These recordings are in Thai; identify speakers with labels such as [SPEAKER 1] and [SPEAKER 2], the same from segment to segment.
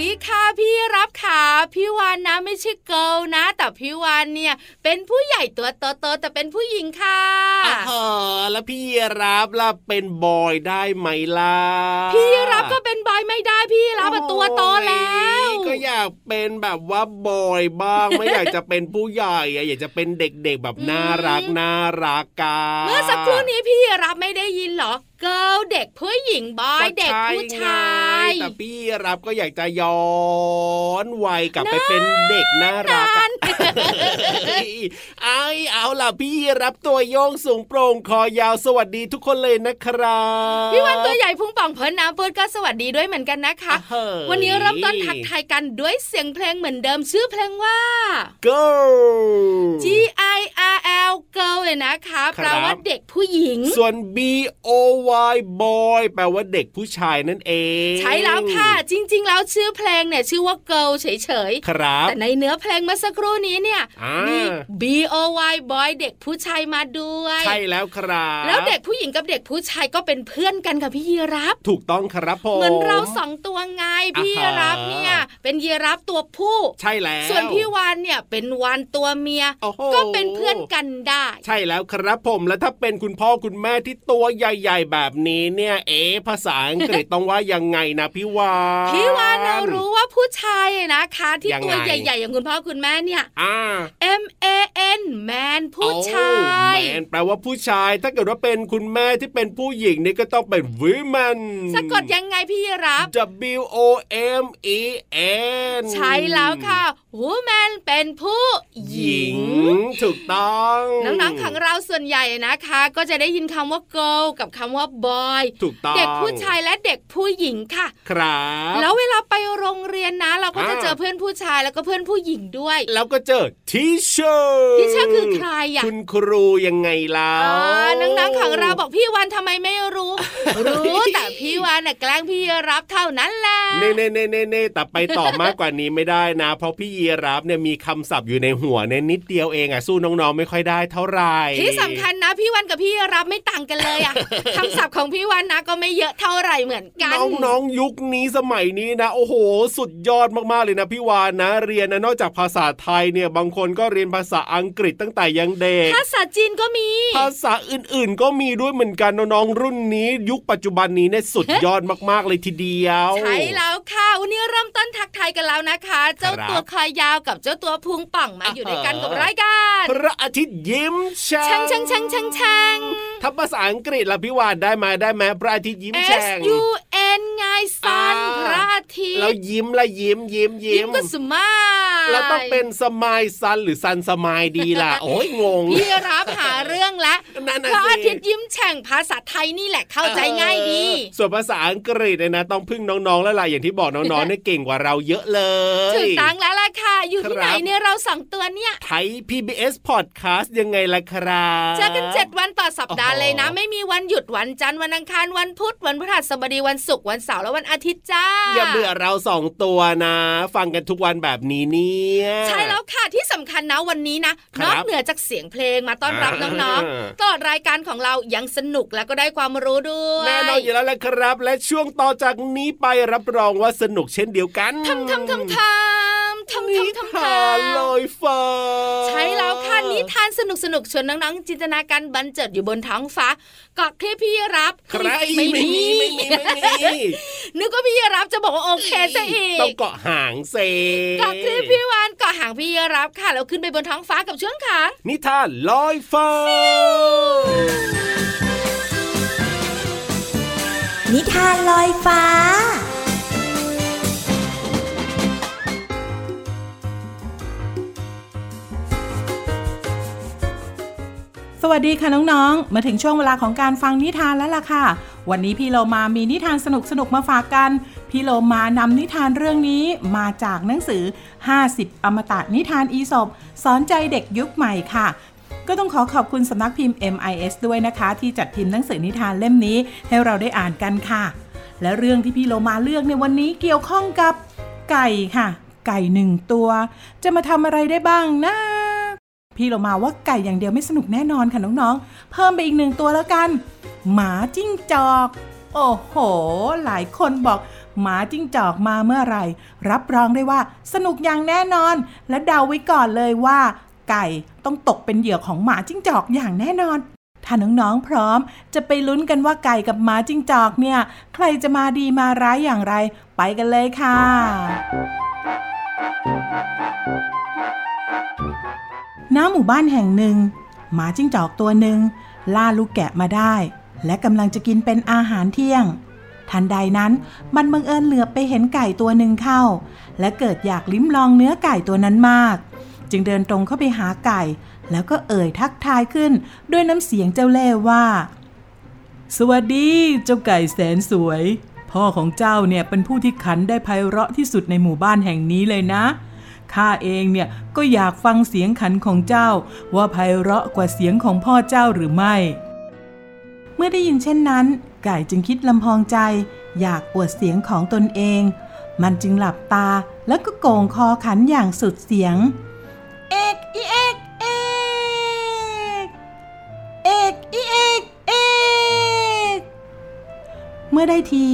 [SPEAKER 1] ดีค่ะพี่รับค่ะพี่วานนะไม่ใช่เกิลนะ แต่พี่วานเนี่ย เป็นผู้ใหญ่ตัวโตๆแต่เป็นผู้หญิงค่ะ
[SPEAKER 2] อ๋อแล้วพี่รับล่ะเป็นบอยได้ไหมล่ะ
[SPEAKER 1] พี่รับก็เป็นบอยไม่ได้พี่รับอะตัวโตแล้ว
[SPEAKER 2] โอ้ยก็อยากเป็นแบบว่าบอยบ้างไม่อยากจะเป็นผู้ใหญ่อะอยากจะเป็นเด็กๆแบบน่ารักน่ารักกา
[SPEAKER 1] เมื่อสักครู่นี้พี่รับไม่ได้ยินเหรอ เกิลเด็กผู้หญิงบอยเด็กผู้ชาย
[SPEAKER 2] แต่พี่รับก็อยากจะย้อนวัยกลับไปเป็นเด็กน่ารักอะไอเอาล่ะพี่รับตัวโยงสูงโปร่งคอยาวสวัสดีทุกคนเลยนะครับ
[SPEAKER 1] พี่วันตัวใหญ่พุงป่องเพิ่นน้ำเปิดก็สวัสดีด้วยเหมือนกันนะคะ
[SPEAKER 2] เฮ้ย
[SPEAKER 1] วันนี้เริ่มต้นทักทายกันด้วยเสียงเพลงเหมือนเดิมชื่อเพลงว่า
[SPEAKER 2] Go
[SPEAKER 1] G I R L girl เลยนะคะ
[SPEAKER 2] ค
[SPEAKER 1] แป
[SPEAKER 2] รั
[SPEAKER 1] ล
[SPEAKER 2] บ
[SPEAKER 1] ว่าเด็กผู้หญิง
[SPEAKER 2] ส่วน B O Y boy แปลว่าเด็กผู้ชายนั่นเอง
[SPEAKER 1] ใช่แล้วค่ะ จริง ๆ แล้วชื่อเพลงเนี่ยชื่อว่า girl เฉย
[SPEAKER 2] ครับ
[SPEAKER 1] ๆแต่ในเนื้อเพลงเมื่อสักครู่นี้เนี่ย
[SPEAKER 3] มี
[SPEAKER 1] มี B O Y boy เด็กผู้ชายมาด้วย
[SPEAKER 2] ใช่แล้วครับ
[SPEAKER 1] แล้วเด็กผู้หญิงกับเด็กผู้ชายก็เป็นเพื่อนกันค่ะพี่ยีรับ
[SPEAKER 2] ถูกต้องครับผม
[SPEAKER 1] เหมือนเราสองตัวไงพี่
[SPEAKER 2] อ่าฮะ
[SPEAKER 1] รับเนี่ยเป็นยีรับตัวผู้
[SPEAKER 2] ใช่แล้ว
[SPEAKER 1] ส่วนพี่วานเนี่ยเป็นวานตัวเมีย
[SPEAKER 2] โอ้โห
[SPEAKER 1] ก็เป็นเพื่อนกันได้
[SPEAKER 2] ใช่แล้วครับผมแล้วถ้าเป็นคุณพ่อคุณแม่ที่ตัวใหญ่ ๆ แบบนี้เนี่ย เอ๊ะภาษาอังกฤษต้องว่ายังไงนะพี่วาน
[SPEAKER 1] พี่วานเรารู้ว่าผู้ชายนะคะ ที่
[SPEAKER 2] ยังไง
[SPEAKER 1] ตัวใหญ่ ๆ อย่างคุณพ่อคุณแม่เนี่ย
[SPEAKER 2] อ่า
[SPEAKER 1] M A N man ผู้ชาย
[SPEAKER 2] แมนแปลว่าผู้ชาย ถ้าเกิดว่าเป็นคุณแม่ที่เป็นผู้หญิงนี่ก็ต้องเป็น women
[SPEAKER 1] สะกดยังไงพี่รับ
[SPEAKER 2] W O M E N
[SPEAKER 1] ใช่แล้วค่ะ woman เป็นผู้
[SPEAKER 2] ห
[SPEAKER 1] ห
[SPEAKER 2] ญิ
[SPEAKER 1] ญิ
[SPEAKER 2] ง
[SPEAKER 1] ง
[SPEAKER 2] ถูกต้อง
[SPEAKER 1] น้องๆของเราส่วนใหญ่นะคะ ก็จะได้ยินคำว่า girl กับคำว่า boy
[SPEAKER 2] ถูกต้อง
[SPEAKER 1] เด็กผู้ชายและเด็กผู้หญิงค่ะ
[SPEAKER 2] ครับ
[SPEAKER 1] แล้วเวลาไปโรงเรียนนะ เราก็จะ
[SPEAKER 2] อ่า
[SPEAKER 1] เจอเพื่อนผู้ชายแล้วก็เพื่อนผู้หญิงด้วย
[SPEAKER 2] แล้วก็เจอทีเชอร์
[SPEAKER 1] ที่เชื่อคือใครอะ
[SPEAKER 2] คุณครูยังไงล่ะ
[SPEAKER 1] อ๋อน้องๆของเราบอกพี่วันทำไมไม่รู้ รู้แต่พี่วันน่ะแกล้งพี่รับเท่านั้นแหละ
[SPEAKER 2] เน่เน่เน่เน่เน่แต่ไปต่อมากกว่านี้ไม่ได้นะ เพราะพี่ยีรับเนี่ยมีคำศัพท์อยู่ในหัวเนี่ยนิดเดียวเองอะสู้น้องๆไม่ค่อยได้เท่าไหร่
[SPEAKER 1] ที่สำคัญนะพี่วันกับพี่รับไม่ต่างกันเลยอะคำศัพท์ของพี่วันนะก็ไม่เยอะเท่าไหร่เหมือนกัน
[SPEAKER 2] น้องๆยุคนี้สมัยนี้นะ โอ้โห สุดยอดมากๆเลยนะพี่วานนะ เรียนนะนอกจากภาษาไทยเนี่ยบางคนก็เรียนภาษาอังกฤษตั้งแต่ยังเด็ก
[SPEAKER 1] ภาษาจีนก็มี
[SPEAKER 2] ภาษาอื่นๆ ก็มีด้วยเหมือนกันน้องๆรุ่นนี้ ยุคปัจจุบันนี้เนี่ยสุดยอดมากๆเลยทีเดียว
[SPEAKER 1] ใช่แล้วค่ะวันนี้เริ่มต้นทักทายกันแล้วนะคะ เจ้า
[SPEAKER 2] ครับ
[SPEAKER 1] ตัวคอยาวกับเจ้าตัวพุงป่องมาอยู่ด้วยกันกับรายการ
[SPEAKER 2] พระอาทิตย์ยิ้มแฉ่
[SPEAKER 1] ช่างช่างช่างช่างช่าง
[SPEAKER 2] ถ้าภาษาอังกฤษล่ะพี่วานได้ไหมได้ไหมพระอาทิตย์ยิ้มแฉ่
[SPEAKER 1] S
[SPEAKER 2] ง
[SPEAKER 1] U N ไงซัน
[SPEAKER 2] อ่า
[SPEAKER 1] พระอาทิต
[SPEAKER 2] แล้ว
[SPEAKER 1] ย์
[SPEAKER 2] ยิ้มละยิ้มยิ้มยิ้
[SPEAKER 1] ยิ้มก็สมาย
[SPEAKER 2] แล้วต้องเป็นสมายซันหรือซันสมายดีล่ะ โอ้ยงง
[SPEAKER 1] พี่รับหาเรื่องละ
[SPEAKER 2] นั่นน่ะ
[SPEAKER 1] พระ
[SPEAKER 2] สิ
[SPEAKER 1] อาทิตย์ยิ้มแฉ่งภาษาไทยนี่แหละเข้าใจง่ายดี
[SPEAKER 2] เออส่วนภาษาอังกฤษเนี่ยนะ ต้องพึ่งน้องๆแล้วล่ะอย่างที่บอกน้องๆเนี่ยเก่งกว่าเราเยอะเลย
[SPEAKER 1] ถึงตังแล้วล่ะค่ะ อยู่ที่
[SPEAKER 2] ครับ
[SPEAKER 1] ไหนเนี่ยเราสองตัวเนี่ย
[SPEAKER 2] ไทย PBS Podcast ยังไงล่ะครับ
[SPEAKER 1] เจอกันเจ็ดวันต่อสัปดาห์
[SPEAKER 2] โอ้โห
[SPEAKER 1] เลยนะ ไม่มีวันหยุดวันจันทร์วันอังคารวันพุธวันพฤหัสบดีวันศุกร์วันเสาร์และวันอาทิตย์จ้า
[SPEAKER 2] อย่าเบื่อเราสองตัวนะ ฟังกันทุกวันแบบนี้เนี่ย
[SPEAKER 1] ใช่แล้วค่ะที่สำคัญนะวันนี้นะครับนอกเหนือจากเสียงเพลงมาต้อนรับ
[SPEAKER 2] อ่า
[SPEAKER 1] น้องๆตลอดรายการของเรายังสนุกแล้วก็ได้ความรู้ด้วย
[SPEAKER 2] แน่นอนอยู่แล้วแหละครับ และช่วงต่อจากนี้ไปรับรองว่าสนุกเช่นเดียวกัน
[SPEAKER 1] ทำทำทำทำทำ
[SPEAKER 2] นิ
[SPEAKER 1] ทำทำท
[SPEAKER 2] ทานลอยฟ้าำ
[SPEAKER 1] ใช่แล้วค่ะนิทานสนุกสนุกๆชวนน้องๆจินตนาการบันเจิดอยู่บนท้องฟ้าเกาะคลิปพี่รับ
[SPEAKER 2] ใคร
[SPEAKER 1] ไม่
[SPEAKER 2] ไม่
[SPEAKER 1] มี
[SPEAKER 2] มีไม่มีไม่มี
[SPEAKER 1] นึกว่าพี่รับจะบอกว่าโอเคซะอี
[SPEAKER 2] ต้อง
[SPEAKER 1] ก
[SPEAKER 2] เกาะหางเซ
[SPEAKER 1] เกาะคลิปพี่วานเกาะหางพี่รับค่ะแล้วขึ้นไปบนท้องฟ้ากับช่วงขา
[SPEAKER 2] นิทานลอยฟ้า
[SPEAKER 4] นิทานลอยฟ้า
[SPEAKER 5] สวัสดีค่ะน้องๆ มาถึงช่วงเวลาของการฟังนิทานแล้วล่ะค่ะ วันนี้พี่โลมามีนิทานสนุกๆมาฝากกัน พี่โลมานำนิทานเรื่องนี้มาจากหนังสือ 50 อมตะนิทานอีสบสอนใจเด็กยุคใหม่ค่ะ ก็ต้องขอขอบคุณสำนักพิมพ์ MIS ด้วยนะคะ ที่จัดพิมพ์หนังสือนิทานเล่มนี้ให้เราได้อ่านกันค่ะ และเรื่องที่พี่โลมาเลือกในวันนี้เกี่ยวข้องกับไก่ค่ะ ไก่หนึ่งตัว จะมาทำอะไรได้บ้างนะ พี่เรามาว่าไก่อย่างเดียวไม่สนุกแน่นอนค่ะน้องๆ เพิ่มไปอีกหนึ่งตัวแล้วกัน หมาจิ้งจอก โอ้โห หลายคนบอกหมาจิ้งจอกมาเมื่อไหร่ รับรองได้ว่าสนุกอย่างแน่นอน และเดาไว้ก่อนเลยว่า ไก่ต้องตกเป็นเหยื่อของหมาจิ้งจอกอย่างแน่นอนถ้าน้องๆพร้อม จะไปลุ้นกันว่าไก่กับหมาจิ้งจอกเนี่ย ใครจะมาดีมาร้ายอย่างไร ไปกันเลยค่ะ ณหมู่บ้านแห่งหนึ่ง หมาจิ้งจอกตัวหนึ่งล่าลูกแกะมาได้ และกำลังจะกินเป็นอาหารเที่ยง ทันใดนั้นมันบังเอิญเหลือบไปเห็นไก่ตัวหนึ่งเข้า และเกิดอยากลิ้มลองเนื้อไก่ตัวนั้นมาก จึงเดินตรงเข้าไปหาไก่ แล้วก็เอ่ยทักทายขึ้น ด้วยน้ำเสียงเจ้าเล่ห์ว่า สวัสดีเจ้าไก่แสนสวย พ่อของเจ้าเนี่ยเป็นผู้ที่ขันได้ไพเราะที่สุดในหมู่บ้านแห่งนี้เลยนะ ข้าเองเนี่ยก็อยากฟังเสียงขันของเจ้า ว่าไพเราะกว่าเสียงของพ่อเจ้าหรือไม่ เมื่อได้ยินเช่นนั้น ไก่จึงคิดลำพองใจ อยากอวดเสียงของตนเอง มันจึงหลับตาแล้วก็โก่งคอขันอย่างสุดเสียง เอกอีเอกเอกเอกอีเอกเอกเมื่อได้ที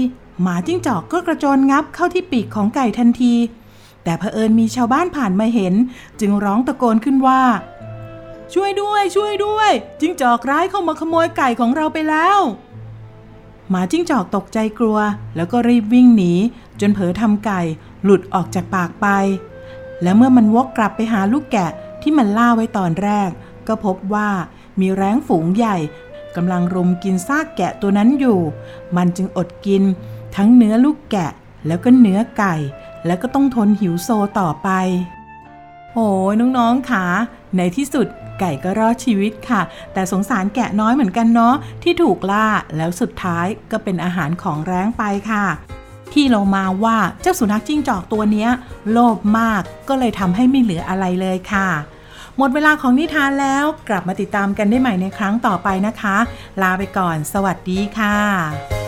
[SPEAKER 5] หมาจิ้งจอกก็กระโจนงับเข้าที่ปีกของไก่ทันที แต่เผอิญมีชาวบ้านผ่านมาเห็น จึงร้องตะโกนขึ้นว่า ช่วยด้วย ช่วยด้วยจิ้งจอกร้ายเข้ามาขโมยไก่ของเราไปแล้วหมาจิ้งจอกตกใจกลัว แล้วก็รีบวิ่งหนี จนเผลอทำไก่ หลุดออกจากปากไป และเมื่อมันวกกลับไปหาลูกแกะที่มันล่าไว้ตอนแรก ก็พบว่ามีแร้งฝูงใหญ่กำลังรุมกินซากแกะตัวนั้นอยู่ มันจึงอดกิน ทั้งเนื้อลูกแกะแล้วก็เนื้อไก่ แล้วก็ต้องทนหิวโซต่อไป โอ้ยน้องๆค่ะ ในที่สุดไก่ก็รอดชีวิตค่ะ แต่สงสารแกะน้อยเหมือนกันเนาะที่ถูกล่าแล้วสุดท้ายก็เป็นอาหารของแร้งไปค่ะพี่เรามาว่าเจ้าสุนัขจิ้งจอกตัวนี้โลภมากก็เลยทำให้ไม่เหลืออะไรเลยค่ะ หมดเวลาของนิทานแล้วกลับมาติดตามกันได้ใหม่ในครั้งต่อไปนะคะ ลาไปก่อน สวัสดีค่ะ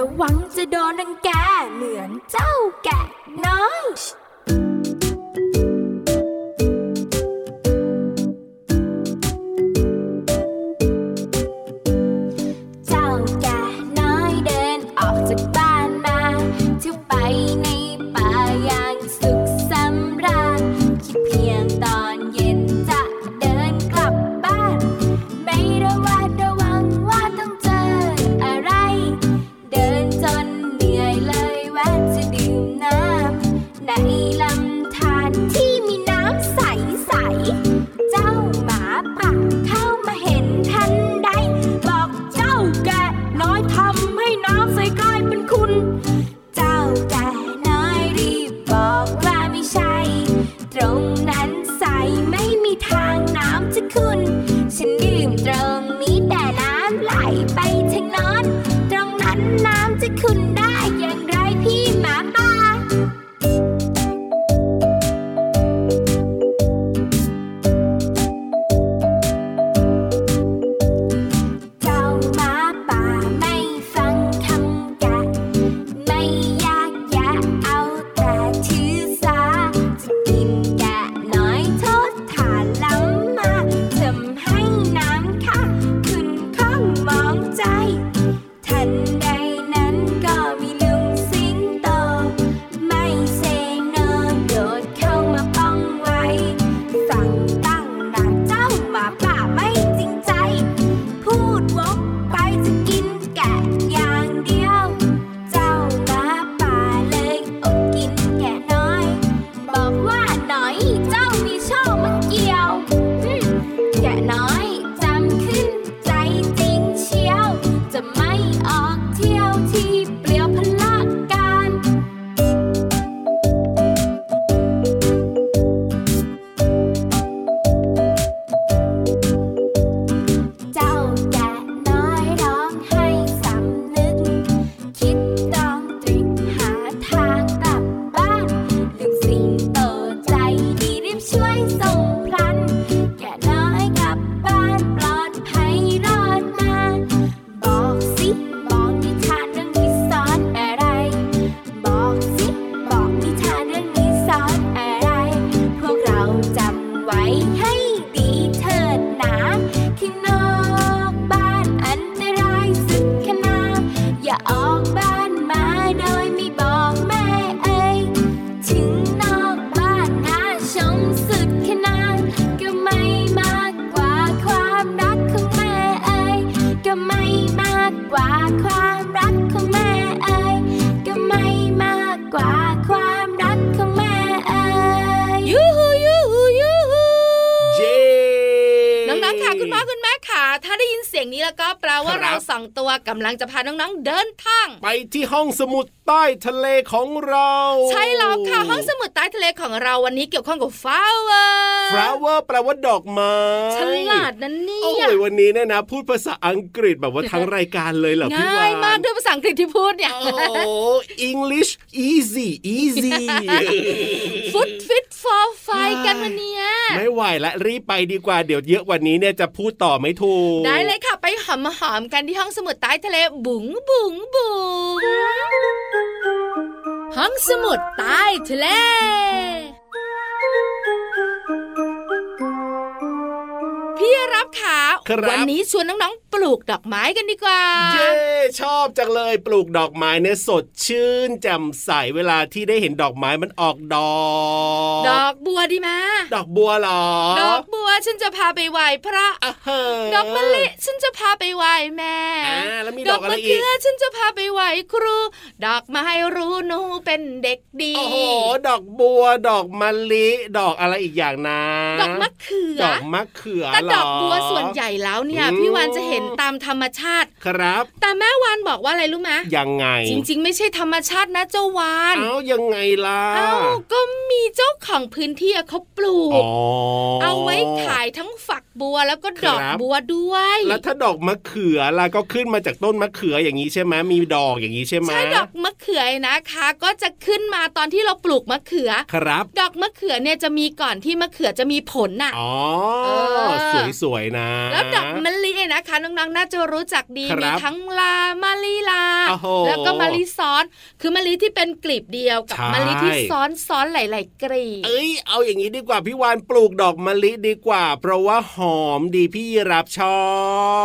[SPEAKER 6] ระวังจะโดนรังแกเหมือนเจ้าแกะน้อย
[SPEAKER 1] องตัวกำลังจะพาน้องๆเดินทาง
[SPEAKER 2] ไปที่ห้องสมุดใต้ทะเลของเรา
[SPEAKER 1] ใช่แล้วค่ะห้องสมุดใต้ทะเลของเราวันนี้เกี่ยวข้องกับฟ้าเวอร์
[SPEAKER 2] flower แปลว่าดอกไม้
[SPEAKER 1] ฉลาดนั้นเนี่
[SPEAKER 2] โอ้
[SPEAKER 1] ย
[SPEAKER 2] ยวันนี้เนี่ยนะ พูดภาษาอังกฤษแบบว่าทั้งรายการเลยเหรอพี่วา
[SPEAKER 1] ง่าย
[SPEAKER 2] น
[SPEAKER 1] มากด้วยภาษาอังกฤษที่พูดเนี่ย
[SPEAKER 2] โอ้โห English easy easy
[SPEAKER 1] ฟุตฟิตฟอร์ไฟกันวันเนี้ย
[SPEAKER 2] ไม่ไหวละรีบไปดีกว่าเดี๋ยวเยอะกวันนี้เนี่ยจะพูดต่อไม่ถูก
[SPEAKER 1] ได้เลยค่ะ ไปหอมหอมๆกันที่ห้องสมุดใต้ทะเลบุ๋งบุ๋งบุ๋งห้องสมุดใต้ทะเล
[SPEAKER 2] ครับ
[SPEAKER 1] วันนี้ชวนน้องๆปลูกดอกไม้กันดีกว่า
[SPEAKER 2] เย้ชอบจังเลยปลูกดอกไม้เนี่ยสดชื่นแจ่มใสเวลาที่ได้เห็นดอกไม้มันออกดอก
[SPEAKER 1] ดอกบัวดีไหม
[SPEAKER 2] ดอกบัวเหรอ
[SPEAKER 1] ดอกบัวฉันจะพาไปไหว้พระ
[SPEAKER 2] อะเฮ้อ
[SPEAKER 1] ดอกมะลิฉันจะพาไปไหว้แม่
[SPEAKER 2] อ่าแล้วมี
[SPEAKER 1] ด
[SPEAKER 2] ด
[SPEAKER 1] อ
[SPEAKER 2] อกกอะไร
[SPEAKER 1] มะ
[SPEAKER 2] อี
[SPEAKER 1] เขื
[SPEAKER 2] ก
[SPEAKER 1] อฉันจะพาไปไหว้ครู ดอกไม้รู้หนูเป็นเด็กดี
[SPEAKER 2] โอ้โหดอกบัว ดอกมะลิ ดอกอะไรอีกอย่างนะ
[SPEAKER 1] ดอกมะเขือ
[SPEAKER 2] ดอกมะเขือ
[SPEAKER 1] แต่
[SPEAKER 2] เหร
[SPEAKER 1] ดอกบัวส่วนใหญ่แล้วเนี่ย
[SPEAKER 2] อืม
[SPEAKER 1] พี่วานจะเห็นตามธรรมชาติ
[SPEAKER 2] ครับ
[SPEAKER 1] แต่แม่วานบอกว่าอะไรรู้ไหม
[SPEAKER 2] ยังไง
[SPEAKER 1] จริง ๆ ไม่ใช่ธรรมชาตินะเจ้าวาน
[SPEAKER 2] เอ้ายังไงล่ะ
[SPEAKER 1] เอ้าก็มีเจ้าของพื้นที่เขาปลูก
[SPEAKER 2] อ๋อ
[SPEAKER 1] เอาไว้ขายทั้งฝักบัวแล้วก็ดอก
[SPEAKER 2] ครับ
[SPEAKER 1] บัวด้วย
[SPEAKER 2] แล้วถ้าดอกมะเขือล่ะก็ขึ้นมาจากต้นมะเขืออย่างนี้ใช่ไหมมีดอกอย่างนี้ใช่ไหม
[SPEAKER 1] ใช่ดอกมะเขือนะคะ ก็จะขึ้นมาตอนที่เราปลูกมะเขือ
[SPEAKER 2] ครับ
[SPEAKER 1] ดอกมะเขือเนี่ยจะมีก่อนที่มะเขือจะมีผลน่ะ
[SPEAKER 2] อ๋อ
[SPEAKER 1] เออ
[SPEAKER 2] สวยๆนะ
[SPEAKER 1] แล้วดอกมะลิเนี่ยนะคะน้องๆน่าจะรู้จักดี
[SPEAKER 2] ครับ
[SPEAKER 1] มีทั้งลามะลิลา
[SPEAKER 2] โอ้โห
[SPEAKER 1] แล้วก็มะลิซ้อน คือมะลิที่เป็นกลีบเดียวกับ
[SPEAKER 2] ใช่
[SPEAKER 1] มะลิที่ซ้อนซ้อนหลาย ๆ กลีบ
[SPEAKER 2] เอ้ยเอาอย่างนี้ดีกว่าพี่วานปลูกดอกมะลิดีกว่า เพราะว่าหอมดีพี่รับชอ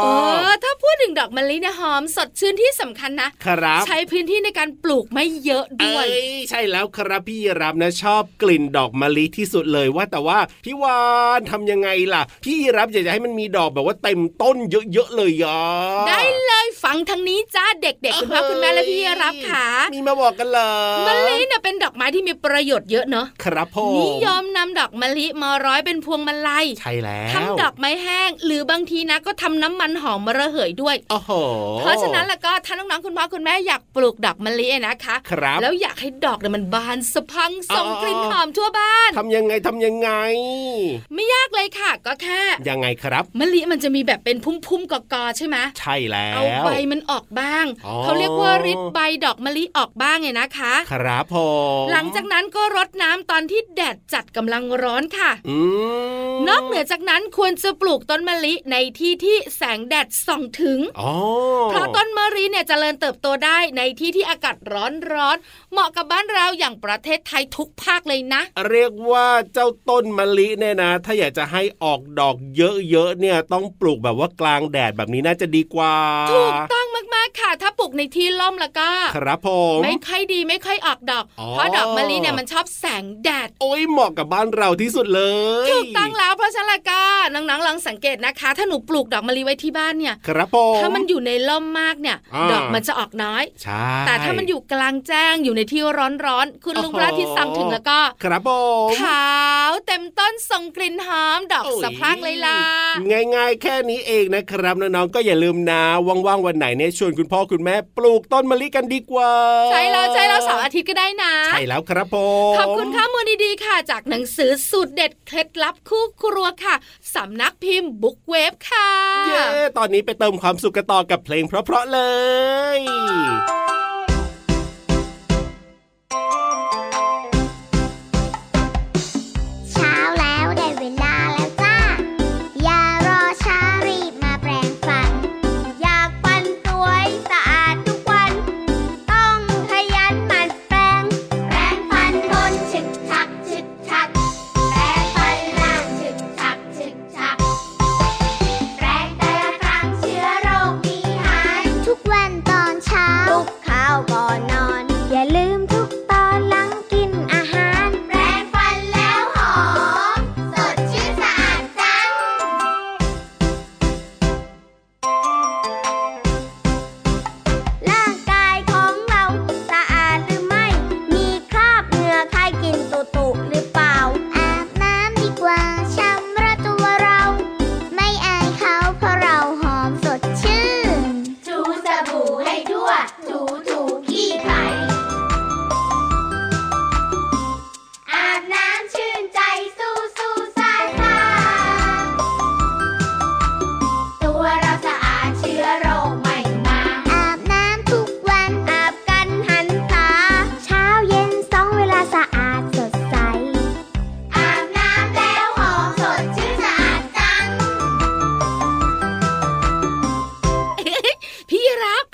[SPEAKER 1] เอบอถ้าพูดถึงดอกมะลิเนี่ยหอมสดชื่นที่สำคัญนะ
[SPEAKER 2] ครับ
[SPEAKER 1] ใช้พื้นที่ในการปลูกไม่เยอะด้วย
[SPEAKER 2] เอ้ยใช่แล้วครับพี่รับนะชอบกลิ่นดอกมะลิที่สุดเลยว่าแต่ว่าพี่วานทำยังไงล่ะ พี่รับอยากจะให้มันมีดอกแบบว่าเต็มต้นเยอะๆเลยอะ
[SPEAKER 1] ได้เลยฟังทางนี้จ้าเด็กๆคุณพ่อคุณแม่และพี่รับค่ะ
[SPEAKER 2] มีมาบอกกันเลย
[SPEAKER 1] มะลิเนี่ยเป็นดอกไม้ที่มีประโยชน์เยอะเนอะ
[SPEAKER 2] ครับผม
[SPEAKER 1] นิยมนำดอกมะลิมาร้อยเป็นพวงมาลัย
[SPEAKER 2] ใช่แล้ว
[SPEAKER 1] ทำดอกไม้แห้ง หรือบางทีนะก็ทำน้ำมันหอมมะระเหยด้วย
[SPEAKER 2] โอ้โห
[SPEAKER 1] เพราะฉะนั้นแล้วก็ถ้าน้องๆคุณพ่อคุณแม่อยากปลูกดอกมะลินะคะ
[SPEAKER 2] ครับ
[SPEAKER 1] แล้วอยากให้ดอกเนี่ยมันบานสะพรังส่ง
[SPEAKER 2] อ๋อ
[SPEAKER 1] กลิ่นหอมทั่วบ้าน
[SPEAKER 2] ทำยังไงทำยังไง
[SPEAKER 1] ไม่ยากเลยค่ะก็แค่
[SPEAKER 2] ยังไงครับ
[SPEAKER 1] มะลิมันมันจะมีแบบเป็นพุ่มๆกอกๆใช่ไหม
[SPEAKER 2] ใช่แล้ว
[SPEAKER 1] เอาใบมันออกบ้าง
[SPEAKER 2] อ๋อ
[SPEAKER 1] เขาเรียกว่าริดใบดอกมะลิออกบ้างไงนะคะ
[SPEAKER 2] ครับผม
[SPEAKER 1] หลังจากนั้นก็รดน้ำตอนที่แดดจัดกำลังร้อนค่ะ
[SPEAKER 2] อืม
[SPEAKER 1] นอกเหนือจากนั้นควรจะปลูกต้นมะลิในที่ที่แสงแดดส่องถึง
[SPEAKER 2] อ๋อ
[SPEAKER 1] เพราะต้นมะลิเนี่ยจเจริญเติบโตได้ในที่ที่อากาศร้อนร้อนๆเหมาะกับบ้านเราอย่างประเทศไทยทุกภาคเลยนะ
[SPEAKER 2] เรียกว่าเจ้าต้นมะลิเนี่ยนะ ถ้าอยากจะให้ออกดอกเยอะๆเนี่ยต้องปลูกแบบว่ากลางแดดแบบนี้น่าจะดีกว่า
[SPEAKER 1] ถูกต้องมากๆค่ะ ถ้าปลูกในที่ร่มแล้วก็
[SPEAKER 2] ครับผม
[SPEAKER 1] ไม่ค่อยดีไม่ค่อยออกดอก
[SPEAKER 2] อ๋อ
[SPEAKER 1] เพราะดอกมะลิเนี่ยมันชอบแสงแดด
[SPEAKER 2] โอ้ยเหมาะกับบ้านเราที่สุดเลย
[SPEAKER 1] ถูกต้องแล้วเพราะฉะนั้นและก็น้องๆลองสังเกตนะคะ ถ้าหนูปลูกดอกมะลิไว้ที่บ้านเนี่ย
[SPEAKER 2] ครับผม
[SPEAKER 1] ถ้ามันอยู่ในร่มมากเนี่ย
[SPEAKER 2] อ่า
[SPEAKER 1] ดอกมันจะออกน้อย
[SPEAKER 2] ใช่
[SPEAKER 1] แต่ถ้ามันอยู่กลางแจ้งอยู่ในที่ร้อนๆคุณลุงพระอาทิตย์ส่องถึงแล้วก็
[SPEAKER 2] ครับผม
[SPEAKER 1] ขาวเต็มต้นส่งกลิ่นหอมดอก
[SPEAKER 2] โอ้ย
[SPEAKER 1] สะพรั่งเลยล่ะ
[SPEAKER 2] ง่ายๆแค่นี้เองนะครับน้องๆก็อย่าลืมนะว่างๆวันไหนเนี่ยชวนคุณพ่อคุณแม่ปลูกต้นมะลิกันดีกว่า
[SPEAKER 1] ใช่แล้วใช่แล้วเสาร์อาทิตย์ก็ได้นะ
[SPEAKER 2] ใช่แล้วครับผม
[SPEAKER 1] ขอบคุณข้อมูลดีๆค่ะ จากหนังสือสูตรเด็ดเคล็ดลับคู่ครัวค่ะสำนักพิมพ์บุ๊กเวฟค่ะ
[SPEAKER 2] เย้ตอนนี้ไปเติมความสุขกันต่อกับเพลงเพราะๆเลย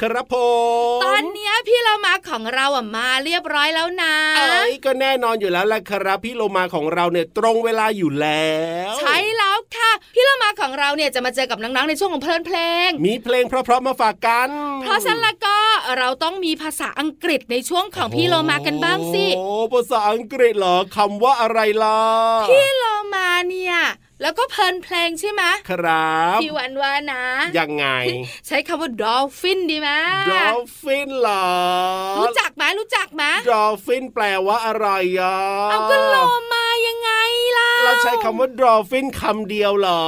[SPEAKER 2] ครับผม
[SPEAKER 1] ตอนเนี้ยพี่เรามาของเราอะมาเรียบร้อยแล้วนะ
[SPEAKER 2] เอ้ยก็แน่นอนอยู่แล้วแหละครับ พี่โลมาของเราเนี่ยตรงเวลาอยู่แล้ว
[SPEAKER 1] ใช่แล้วค่ะ พี่เรามาของเราเนี่ยจะมาเจอกับน้องๆในช่วงของเพลินเพลง
[SPEAKER 2] มีเพลงเพราะๆมาฝากกัน
[SPEAKER 1] เพราะฉะนั้นแล้วก็เราต้องมีภาษาอังกฤษในช่วงของพี่โลมากันบ้างสิ
[SPEAKER 2] โอ้ภาษาอังกฤษเหรอคำว่าอะไรล่ะ
[SPEAKER 1] พี่โลมาเนี่ย แล้วก็เพลินเพลงใช่ไหม
[SPEAKER 2] ครับ
[SPEAKER 1] พี่วันว่านะ
[SPEAKER 2] ยังไง
[SPEAKER 1] ใช้คำว่า dolphin ดีไหม
[SPEAKER 2] dol phin เหรอ
[SPEAKER 1] รู้จักไหมรู้จักไหม
[SPEAKER 2] ด olphin แปลว่าอะไรอะ
[SPEAKER 1] เอาก็โลมายังไงล่ะ
[SPEAKER 2] เราใช้คำว่า dolphin คำเดียวเหรอ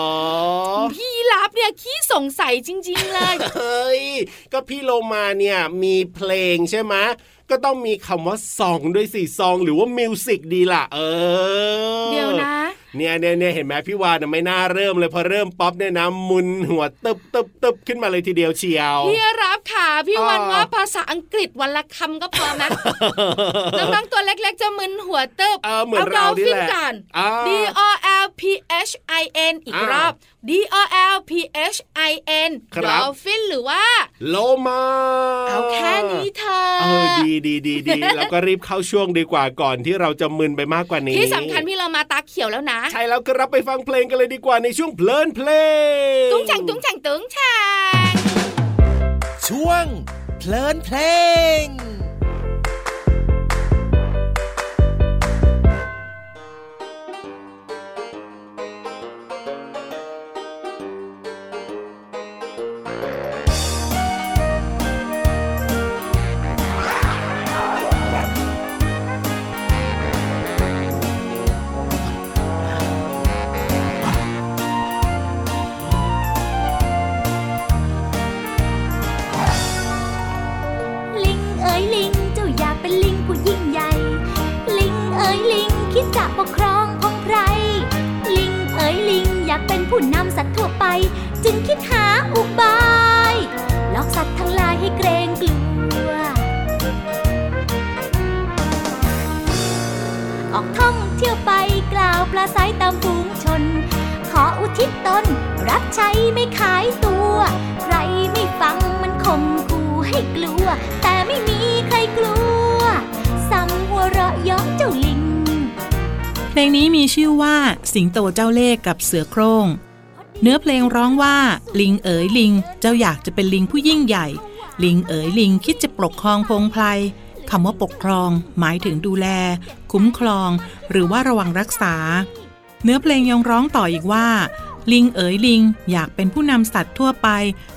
[SPEAKER 1] พี่รับเนี่ยขี้สงสัยจริง ๆ เลย
[SPEAKER 2] เฮ้ยก็พี่โลมาเนี่ยมีเพลงใช่ไหมก็ต้องมีคำว่า song ด้วยสิ song หรือว่า music ดีล่ะเออ
[SPEAKER 1] เดี๋ยวนะ
[SPEAKER 2] เนี่ยเนี่ยเนี่ยเห็นไหมพี่วานนะไม่น่าเริ่มเลยพอเริ่มปุ๊บเนี่ยนะมึนหัวตึบตึบตึบขึ้นมาเลยทีเดียวเชียว
[SPEAKER 1] พี่รับค่ะพี่วัน
[SPEAKER 2] อ่า
[SPEAKER 1] ว่าภาษาอังกฤษวันละคำก็พอนะน้องๆตัวเล็กๆจะมึนหัวตึบ
[SPEAKER 2] เออเหมือนเรานี่
[SPEAKER 1] ฟิ
[SPEAKER 2] แหละ
[SPEAKER 1] กัน
[SPEAKER 2] อ่า
[SPEAKER 1] D O L P H I N อีก
[SPEAKER 2] อ่าร
[SPEAKER 1] อบ D O L P H I N
[SPEAKER 2] ครับ
[SPEAKER 1] dolphin หรือว่า
[SPEAKER 2] โลมา
[SPEAKER 1] เอาแค่นี้เธอ
[SPEAKER 2] เออดีดีดีดีแล้วก็รีบเข้าช่วงดีกว่าก่อนที่เราจะมึนไปมากกว่านี้
[SPEAKER 1] ที่สำคัญพี่โลมาตาเขียวแล้วนะ
[SPEAKER 2] ใช่แล้วก็รับไปฟังเพลงกันเลยดีกว่าในช่วงเพลินเพลง
[SPEAKER 1] ตุ้งแฉงตุ้งแฉงตุ้งแฉง
[SPEAKER 7] ช่วงเพลินเพลง
[SPEAKER 6] ลิง ว แต่ไม่มีใครกลัวซ้ำหัวเราะเย้อเจ้าลิง
[SPEAKER 5] เพลงนี้มีชื่อว่า สิงโตเจ้าเล่ห์กับเสือโคร่ง เนื้อเพลงร้องว่า ลิงเอ๋ยลิง เจ้าอยากจะเป็นลิงผู้ยิ่งใหญ่ ลิงเอ๋ยลิงคิดจะปกครองพงไพรคำว่าปกครอง หมายถึงดูแล คุ้มครอง หรือว่าระวังรักษา เนื้อเพลงยังร้องต่ออีกว่า ลิงเอ๋ยลิง อยากเป็นผู้นำสัตว์ทั่วไป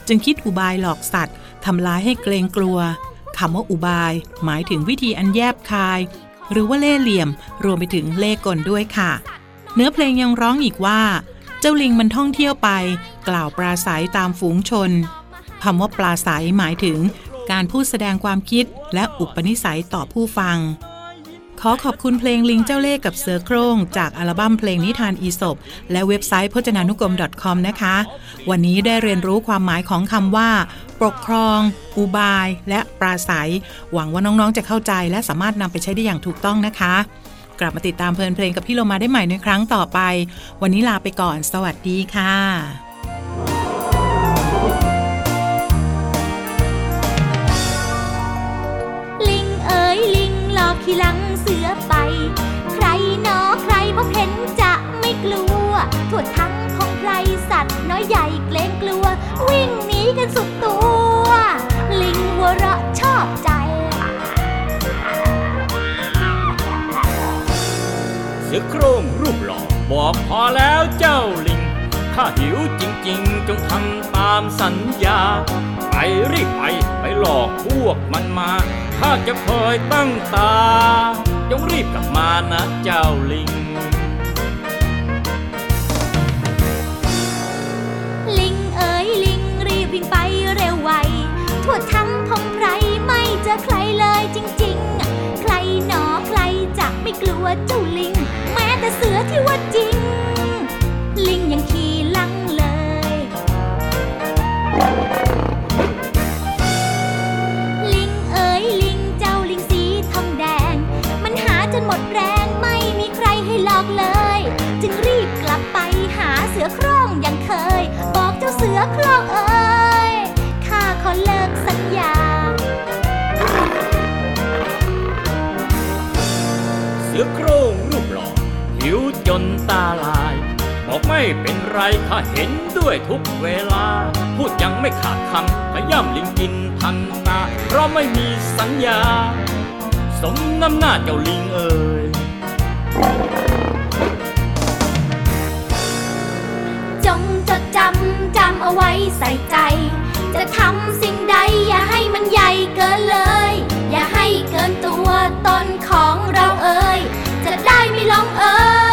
[SPEAKER 5] จึงคิดอุบายหลอกสัตว์ ทำร้ายให้เกรงกลัวคำว่าอุบาย หมายถึงวิธีอันแยบคาย หรือว่าเล่เหลี่ยม รวมไปถึงเล่กลด้วยค่ะ เนื้อเพลงยังร้องอีกว่า เจ้าลิงมันท่องเที่ยวไป กล่าวปราศัยตามฝูงชนคำว่าปราศัยหมายถึง การพูดแสดงความคิดและอุปนิสัยต่อผู้ฟัง ขอขอบคุณเพลงลิงเจ้าเล่ห์กับเสือโคร่ง จากอัลบั้มเพลงนิทานอีสบและเว็บไซต์พจนานุกรม .com นะคะ วันนี้ได้เรียนรู้ความหมายของคำว่า ปกครอง อุบาย และปราศัย หวังว่าน้องๆ จะเข้าใจและสามารถนำไปใช้ได้อย่างถูกต้องนะคะ กลับมาติดตามเพลินเพลงกับพี่โลมาได้ใหม่ในครั้งต่อไป วันนี้ลาไปก่อน สวัสดีค่ะ
[SPEAKER 6] ลิงเอ๋ยลิงหลอกขี่หลังเสือไป ใครหนอใครพบเห็นจะ ไม่กลัวทั่วทั้งของใครสัตว์น้อยใหญ่เกรงกลัว วิ่งหนีกันสุดตัว ลิงหัวเราะชอบใจ
[SPEAKER 8] เสือโครงรูปหล่อบอกพอแล้วเจ้าลิงข้าหิวจริงๆ จงทำตามสัญญา ไปรีบไปไปหลอกพวกมันมาข้าจะคอยตั้งตา จงรีบกลับมานะเจ้าลิง
[SPEAKER 6] วิ่งไปเร็วไวทั่วทั้งพงไพรไม่เจอใครเลยจริง ๆ ใครหนอใครจะไม่กลัวเจ้าลิง แม้แต่เสือที่ว่าจริง ลิงยังขี่หลังเลย ลิงเอ๋ยลิงเจ้าลิงสีทองแดง มันหาจนหมดแรงไม่มีใครให้หลอกเลย จึงรีบกลับไปหาเสือโคร่งอย่างเคย บอกเจ้าเสือโคร่งเอ๋ย สื
[SPEAKER 8] อโคร่งรูปหล่อหิวจนตาลาย บอกไม่เป็นไรข้าเห็นด้วยทุกเวลา พูดยังไม่ขาดคำขย่ำลิงกินทันตา เพราะไม่มีสัญญา สมน้ำหน้าเจ้าลิงเอ่ย
[SPEAKER 6] จงจดจำจำเอาไว้ใส่ใจ จะทำสิ่งใดอย่าให้มันใหญ่เกินเลย เกินตัวตนของเราเอ่ยจะได้ไม่หลงเอ่ย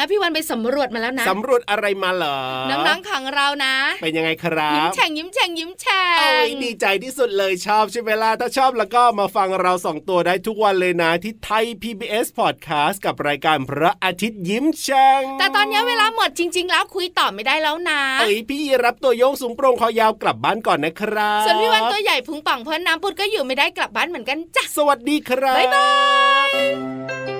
[SPEAKER 1] นี้พี่วันไปสำรวจมาแล้วนะ
[SPEAKER 2] สำรวจอะไรมาเหรอ
[SPEAKER 1] น้องๆของเรานะ
[SPEAKER 2] เป็นยังไงครั
[SPEAKER 1] ยิ้ม
[SPEAKER 2] บ
[SPEAKER 1] แฉ่งยิ้มแฉ่งยิ้มแฉ่
[SPEAKER 2] โอ้
[SPEAKER 1] ง
[SPEAKER 2] ยดีใจที่สุดเลยชอบใช่ไหมล่ะถ้าชอบแล้วก็มาฟังเราสองตัวได้ทุกวันเลยนะที่ไทย PBS Podcast กับรายการพระอาทิตย์ยิ้มแฉ่ง
[SPEAKER 1] แต่ตอนนี้เวลาหมดจริง ๆ แล้วคุยต่อไม่ได้แล้วนะ
[SPEAKER 2] เอ้ยพี่รับตัวโยงสูงโปร่งคอยาวกลับบ้านก่อนนะครับ
[SPEAKER 1] ส่วนพี่วันตัวใหญ่พุงป่องเพิ่นน้ำปุดก็อยู่ไม่ได้กลับบ้านเหมือนกันจ้ะ
[SPEAKER 2] สวัสดีครับ
[SPEAKER 1] บ๊ายบาย